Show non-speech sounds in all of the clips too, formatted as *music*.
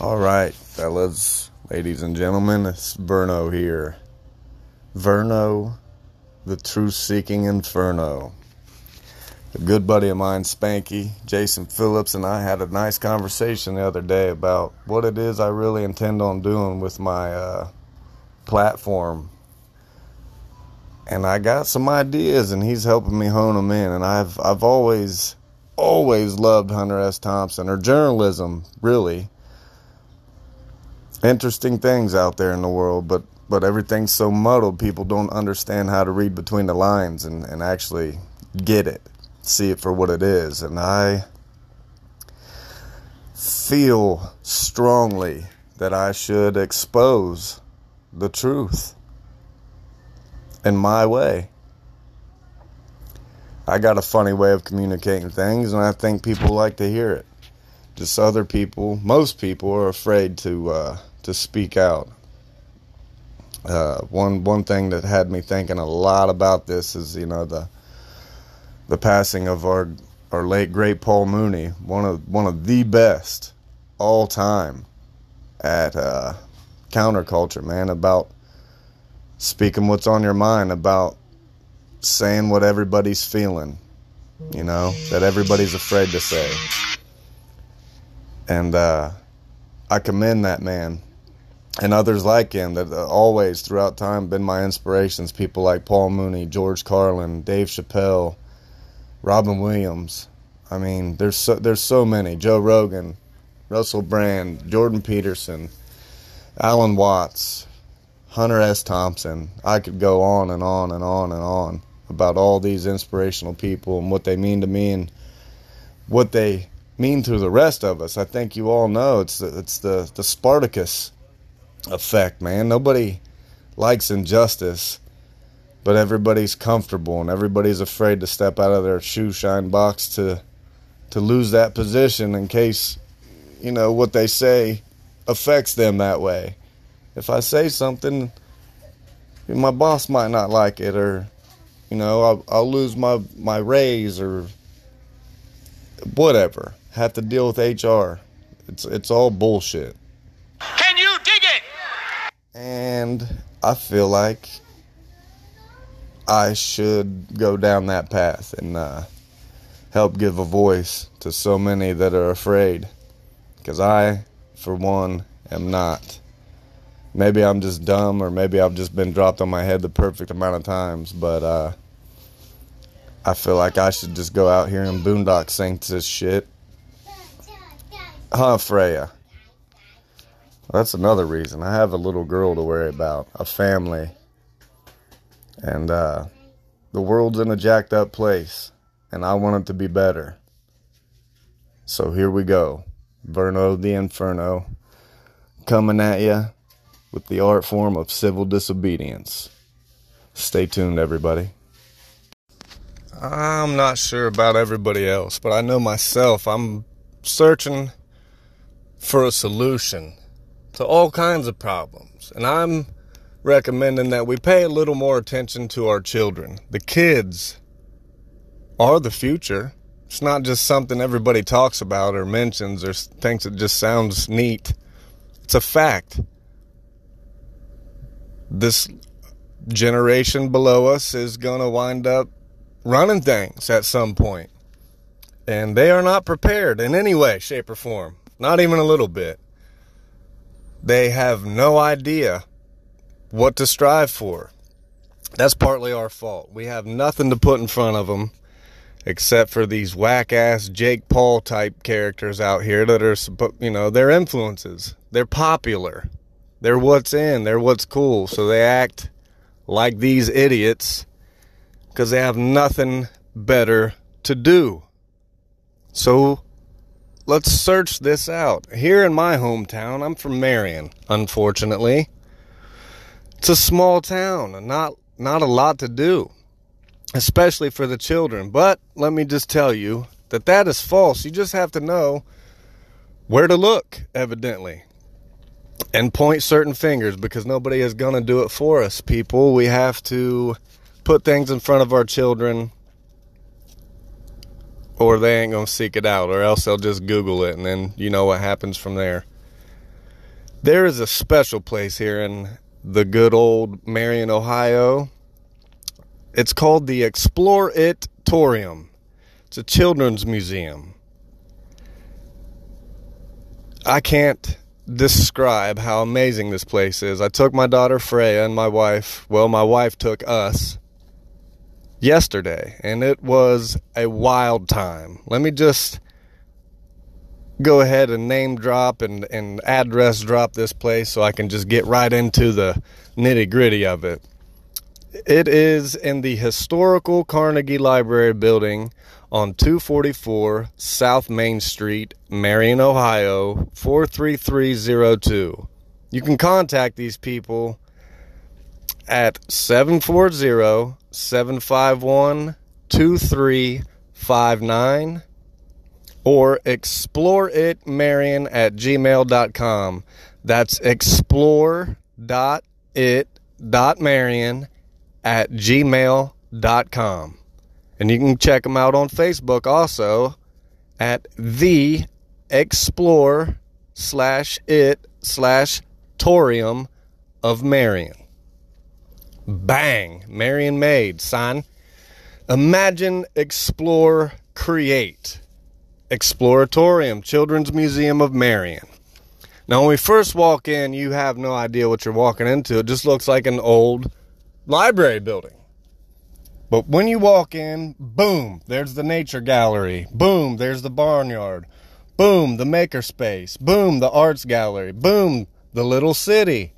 All right, fellas, ladies and gentlemen, it's Verno here. Verno, the truth seeking inferno. A good buddy of mine, Spanky, Jason Phillips, and I had a nice conversation the other day about what it is I really intend on doing with my uh, platform. And I got some ideas, and he's helping me hone them in. And I've I've always always loved Hunter S. Thompson or journalism, really interesting things out there in the world, but but everything's so muddled, people don't understand how to read between the lines and, and actually get it, see it for what it is. And I feel strongly that I should expose the truth in my way. I got a funny way of communicating things, and I think people like to hear it. Just other people, most people, are afraid to uh, to speak out. Uh, one one thing that had me thinking a lot about this is you know the the passing of our our late great Paul Mooney, one of one of the best all time at uh, counterculture, man. About speaking what's on your mind, about saying what everybody's feeling, you know, that everybody's afraid to say. And uh, I commend that man and others like him that uh, always throughout time been my inspirations. People like paul mooney george carlin dave chappelle robin williams. I mean there's so, there's so many. Joe rogan russell brand jordan peterson alan watts hunter s. Thompson. I could go on and on and on and on about all these inspirational people and what they mean to me and what they mean to the rest of us. I think you all know it's the, it's the the spartacus effect, man. Nobody likes injustice, but everybody's comfortable and everybody's afraid to step out of their shoe shine box to to lose that position in case you know what they say affects them that way. If I say something, my boss might not like it, or you know, I'll, I'll lose my my raise or whatever. Have to deal with HR. It's it's all bullshit. And I feel like I should go down that path and uh, help give a voice to so many that are afraid. Because I, for one, am not. Maybe I'm just dumb, or maybe I've just been dropped on my head the perfect amount of times, but uh, I feel like I should just go out here and boondock sing this shit. Huh, Freya? That's another reason. I have a little girl to worry about, a family. And uh, the world's in a jacked up place, and I want it to be better. So here we go. Verno the Inferno coming at you with the art form of civil disobedience. Stay tuned, everybody. I'm not sure about everybody else, but I know myself. I'm searching for a solution to all kinds of problems. And I'm recommending that we pay a little more attention to our children. The kids are the future. It's not just something everybody talks about or mentions or thinks it just sounds neat. It's a fact. This generation below us is going to wind up running things at some point. And they are not prepared in any way, shape, or form. Not even a little bit they have no idea what to strive for. That's partly our fault. We have nothing to put in front of them except for these whack ass Jake Paul type characters out here that are, you know, they're influences. They're popular. They're what's in. They're what's cool. So they act like these idiots because they have nothing better to do. So let's search this out. Here in my hometown, I'm from Marion, unfortunately. It's a small town and not not a lot to do, especially for the children. But let me just tell you that that is false. You just have to know where to look, evidently. And point certain fingers because nobody is going to do it for us, people. We have to put things in front of our children or they ain't gonna seek it out, or else they'll just Google it, and then you know what happens from there. There is a special place here in the good old Marion, Ohio. It's called the Explore It Torium. It's a children's museum. I can't describe how amazing this place is. I took my daughter Freya and my wife, well, my wife took us yesterday, and it was a wild time. Let me just go ahead and name drop and, and address drop this place so I can just get right into the nitty gritty of it. It is in the historical Carnegie Library building on 244 South Main Street, Marion, Ohio 43302. You can contact these people at 740 751 2359 or exploreitmarion at gmail.com. That's explore.it.marion at gmail.com. And you can check them out on Facebook also at the explore slash it slash torium of Marion. Bang! Marion made, son. Imagine, explore, create. Exploratorium, Children's Museum of Marion. Now, when we first walk in, you have no idea what you're walking into. It just looks like an old library building. But when you walk in, boom, there's the nature gallery. Boom, there's the barnyard. Boom, the makerspace. Boom, the arts gallery. Boom, the little city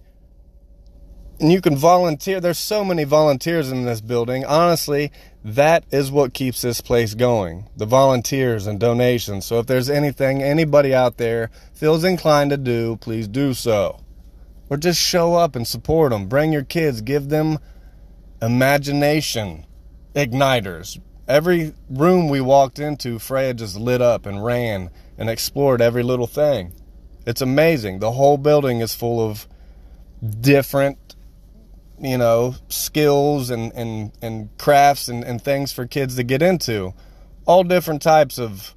and you can volunteer. There's so many volunteers in this building. Honestly, that is what keeps this place going the volunteers and donations. So if there's anything anybody out there feels inclined to do, please do so. Or just show up and support them. Bring your kids, give them imagination igniters. Every room we walked into, Freya just lit up and ran and explored every little thing. It's amazing. The whole building is full of different you know, skills and, and, and crafts and, and things for kids to get into. All different types of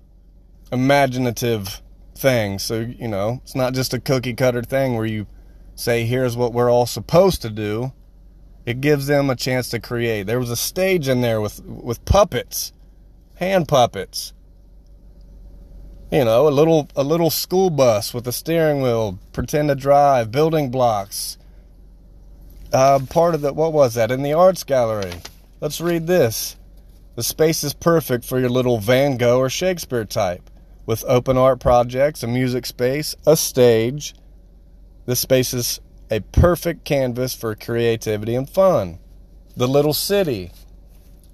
imaginative things. So, you know, it's not just a cookie cutter thing where you say, here's what we're all supposed to do. It gives them a chance to create. There was a stage in there with, with puppets, hand puppets. You know, a little a little school bus with a steering wheel, pretend to drive, building blocks, uh, part of the, what was that? In the arts gallery. Let's read this. The space is perfect for your little Van Gogh or Shakespeare type. With open art projects, a music space, a stage. This space is a perfect canvas for creativity and fun. The Little City.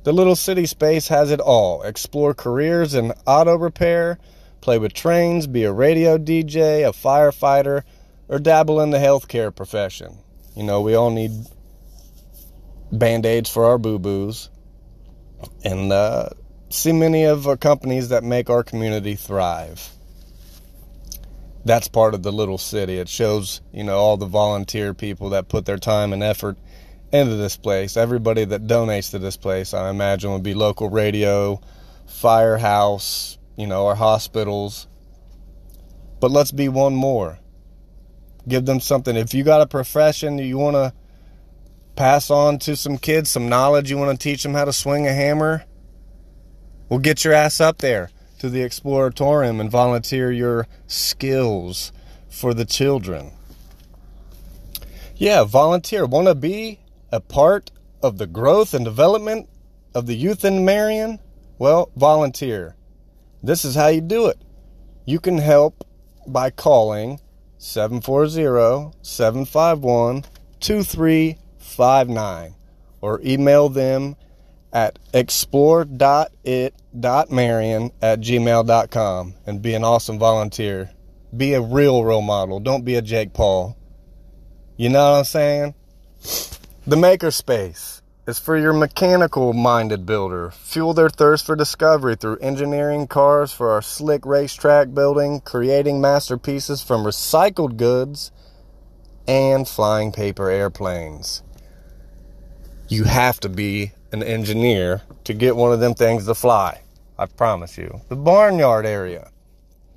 The Little City space has it all. Explore careers in auto repair, play with trains, be a radio DJ, a firefighter, or dabble in the healthcare profession. You know, we all need band aids for our boo boos. And uh, see many of our companies that make our community thrive. That's part of the little city. It shows, you know, all the volunteer people that put their time and effort into this place. Everybody that donates to this place, I imagine, would be local radio, firehouse, you know, our hospitals. But let's be one more give them something. If you got a profession you want to pass on to some kids, some knowledge you want to teach them how to swing a hammer, well, get your ass up there to the Exploratorium and volunteer your skills for the children. Yeah, volunteer. Want to be a part of the growth and development of the youth in Marion? Well, volunteer. This is how you do it. You can help by calling 740-751-2359 or email them at explore.it.marion at gmail.com and be an awesome volunteer. Be a real role model. Don't be a Jake Paul. You know what I'm saying? The Makerspace is for your mechanical minded builder. Fuel their thirst for discovery through engineering cars for our slick racetrack building, creating masterpieces from recycled goods, and flying paper airplanes. You have to be an engineer to get one of them things to fly. I promise you. The barnyard area.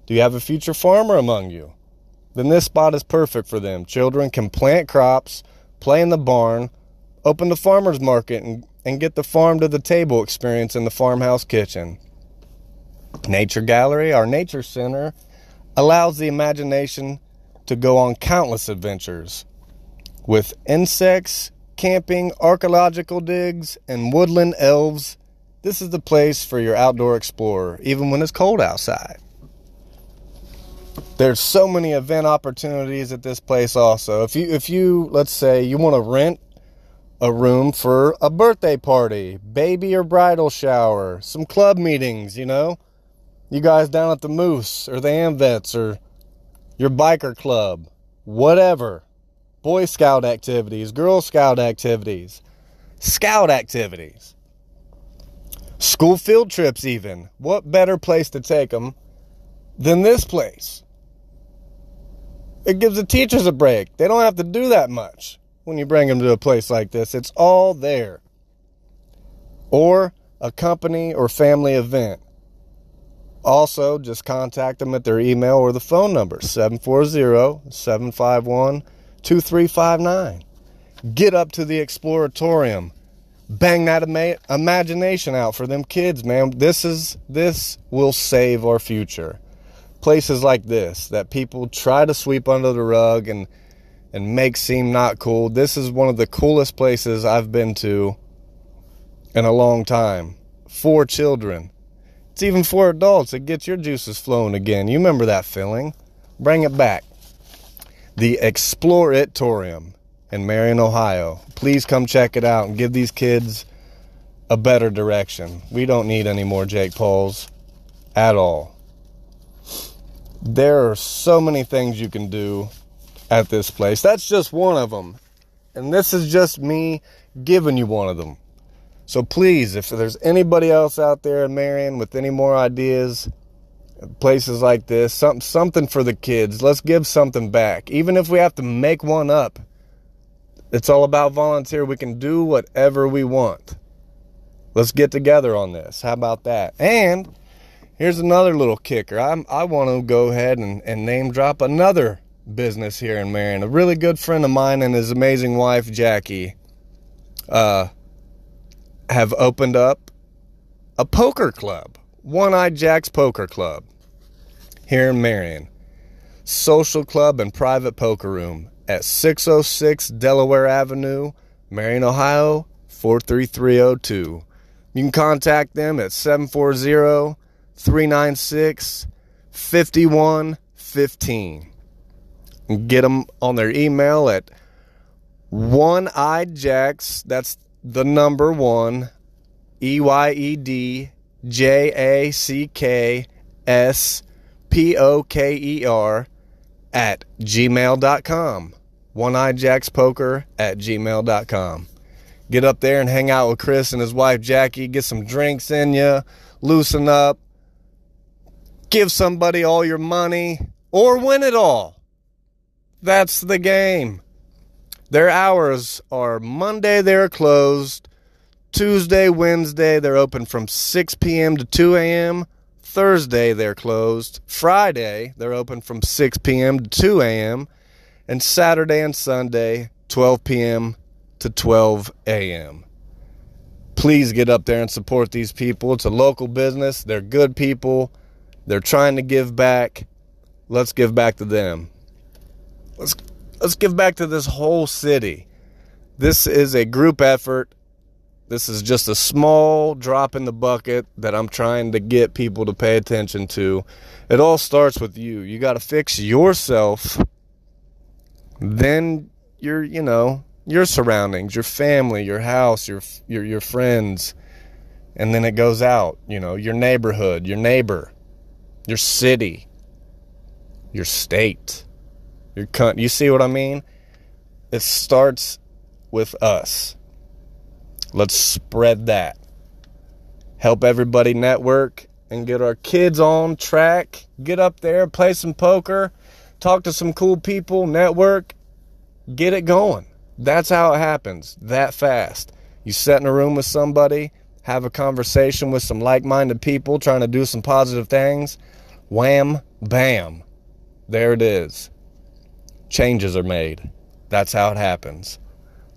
Do you have a future farmer among you? then this spot is perfect for them. Children can plant crops, play in the barn, open the farmer's market, and, and get the farm to the table experience in the farmhouse kitchen. Nature Gallery, our nature center, allows the imagination to go on countless adventures with insects, camping, archaeological digs, and woodland elves. This is the place for your outdoor explorer, even when it's cold outside. There's so many event opportunities at this place also. If you if you let's say you want to rent a room for a birthday party, baby or bridal shower, some club meetings, you know, you guys down at the Moose or the Amvets or your biker club, whatever. Boy Scout activities, Girl Scout activities, Scout activities, school field trips, even. What better place to take them than this place? It gives the teachers a break. They don't have to do that much when you bring them to a place like this. It's all there. Or a company or family event. Also, just contact them at their email or the phone number 740 751 2359. Get up to the Exploratorium. Bang that ima- imagination out for them kids, man. This is this will save our future. Places like this that people try to sweep under the rug and and make seem not cool. This is one of the coolest places I've been to in a long time. For children it's even for adults. It gets your juices flowing again. You remember that feeling. Bring it back. The Exploratorium in Marion, Ohio. Please come check it out and give these kids a better direction. We don't need any more Jake Pauls at all. There are so many things you can do at this place. That's just one of them. And this is just me giving you one of them. So please, if there's anybody else out there in Marion with any more ideas, places like this, something something for the kids, let's give something back. Even if we have to make one up. It's all about volunteer. We can do whatever we want. Let's get together on this. How about that? And here's another little kicker. I'm, I want to go ahead and, and name drop another business here in Marion. A really good friend of mine and his amazing wife, Jackie. Uh, have opened up a poker club, One Eyed Jack's Poker Club, here in Marion. Social club and private poker room at 606 Delaware Avenue, Marion, Ohio 43302. You can contact them at 740 396 5115. Get them on their email at one eyed jacks, that's the number one, E Y E D J A C K S P O K E R at gmail.com. One Eye Jacks Poker at gmail.com. Get up there and hang out with Chris and his wife Jackie. Get some drinks in you. Loosen up. Give somebody all your money or win it all. That's the game. Their hours are Monday, they're closed. Tuesday, Wednesday, they're open from 6 p.m. to 2 a.m. Thursday, they're closed. Friday, they're open from 6 p.m. to 2 a.m. And Saturday and Sunday, 12 p.m. to 12 a.m. Please get up there and support these people. It's a local business. They're good people. They're trying to give back. Let's give back to them. Let's let's give back to this whole city. This is a group effort. This is just a small drop in the bucket that I'm trying to get people to pay attention to. It all starts with you. You got to fix yourself. Then your, you know, your surroundings, your family, your house, your your your friends. And then it goes out, you know, your neighborhood, your neighbor, your city, your state your cunt. You see what I mean? It starts with us. Let's spread that. Help everybody network and get our kids on track. Get up there, play some poker, talk to some cool people, network, get it going. That's how it happens, that fast. You sit in a room with somebody, have a conversation with some like minded people trying to do some positive things. Wham, bam. There it is. Changes are made. That's how it happens.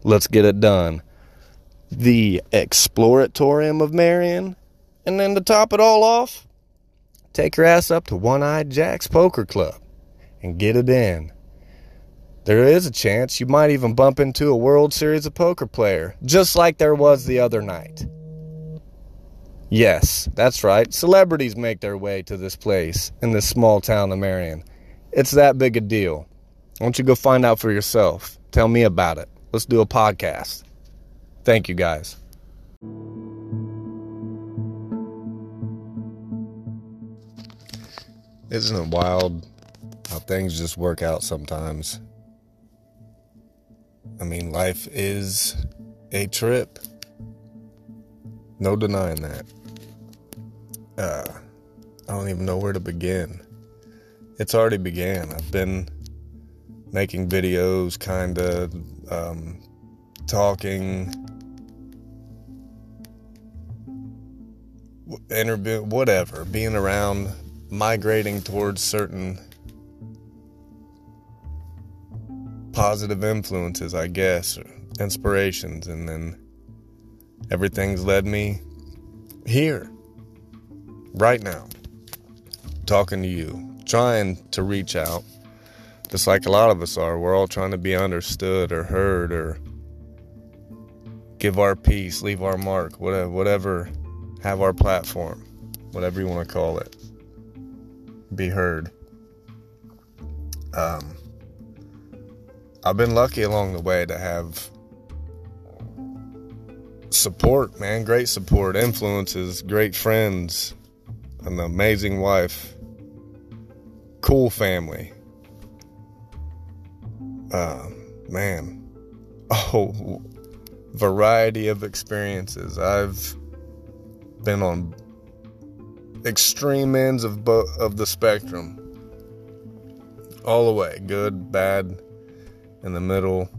Let's get it done. The Exploratorium of Marion, and then to top it all off, take your ass up to One Eyed Jack's Poker Club and get it in. There is a chance you might even bump into a World Series of Poker player, just like there was the other night. Yes, that's right. Celebrities make their way to this place in this small town of Marion. It's that big a deal. Why don't you go find out for yourself? Tell me about it. Let's do a podcast. Thank you guys. Isn't it wild how things just work out sometimes? I mean, life is a trip. No denying that. Uh, I don't even know where to begin. It's already began. I've been making videos, kind of um, talking, interview, whatever, being around, migrating towards certain positive influences, I guess, inspirations, and then everything's led me here, right now, talking to you, trying to reach out, just like a lot of us are. We're all trying to be understood or heard or give our piece, leave our mark, whatever, whatever, have our platform, whatever you want to call it, be heard. Um, I've been lucky along the way to have support, man, great support, influences, great friends, an amazing wife, cool family. Uh, man, *laughs* oh, variety of experiences. I've been on extreme ends of bo- of the spectrum, all the way, good, bad, in the middle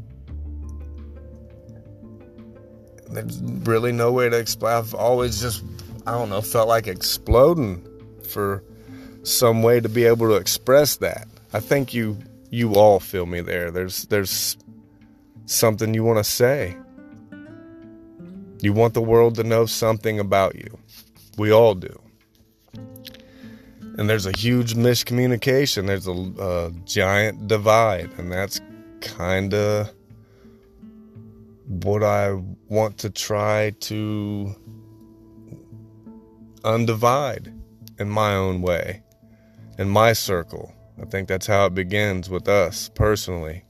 there's really no way to explain. I've always just, I don't know, felt like exploding for some way to be able to express that. I think you you all feel me there. There's there's something you want to say. You want the world to know something about you. We all do. And there's a huge miscommunication. There's a, a giant divide, and that's kind of what I want to try to undivide in my own way, in my circle. I think that's how it begins with us personally.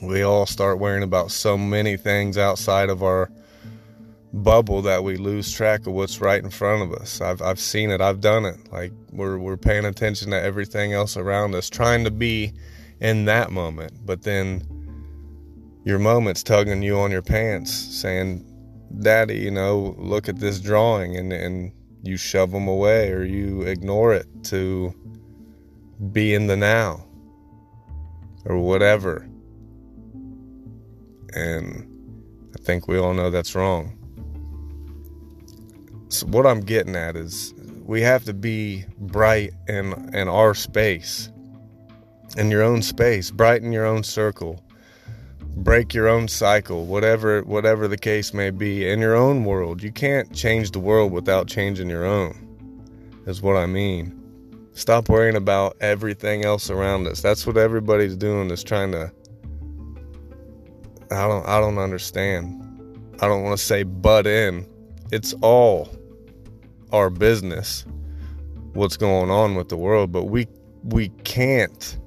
We all start worrying about so many things outside of our bubble that we lose track of what's right in front of us. I've I've seen it. I've done it. Like we're we're paying attention to everything else around us, trying to be in that moment, but then your moment's tugging you on your pants, saying, Daddy, you know, look at this drawing, and, and you shove them away or you ignore it to be in the now or whatever. And I think we all know that's wrong. So, what I'm getting at is we have to be bright in, in our space, in your own space, brighten your own circle break your own cycle whatever whatever the case may be in your own world you can't change the world without changing your own is what i mean stop worrying about everything else around us that's what everybody's doing is trying to i don't i don't understand i don't want to say butt in it's all our business what's going on with the world but we we can't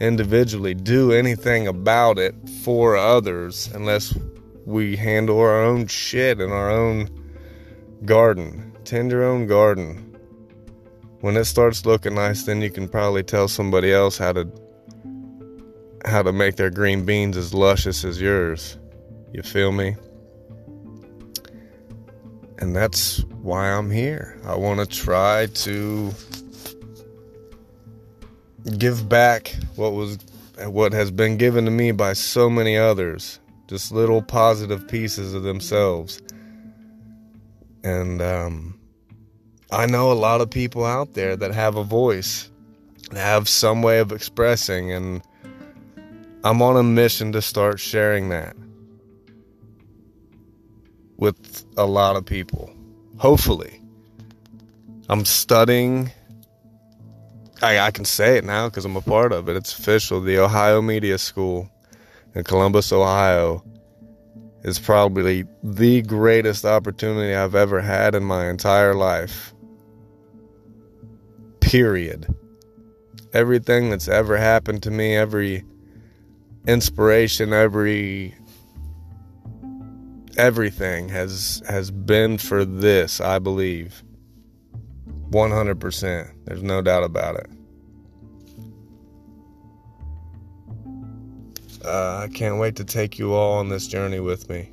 individually do anything about it for others unless we handle our own shit in our own garden. Tend your own garden. When it starts looking nice, then you can probably tell somebody else how to how to make their green beans as luscious as yours. You feel me? And that's why I'm here. I want to try to give back what was what has been given to me by so many others just little positive pieces of themselves and um, i know a lot of people out there that have a voice have some way of expressing and I'm on a mission to start sharing that with a lot of people. Hopefully. I'm studying. I, I can say it now because I'm a part of it. It's official. The Ohio Media School in Columbus, Ohio is probably the greatest opportunity I've ever had in my entire life. Period. Everything that's ever happened to me, every inspiration, every everything has has been for this, I believe. 100%. There's no doubt about it. Uh, I can't wait to take you all on this journey with me.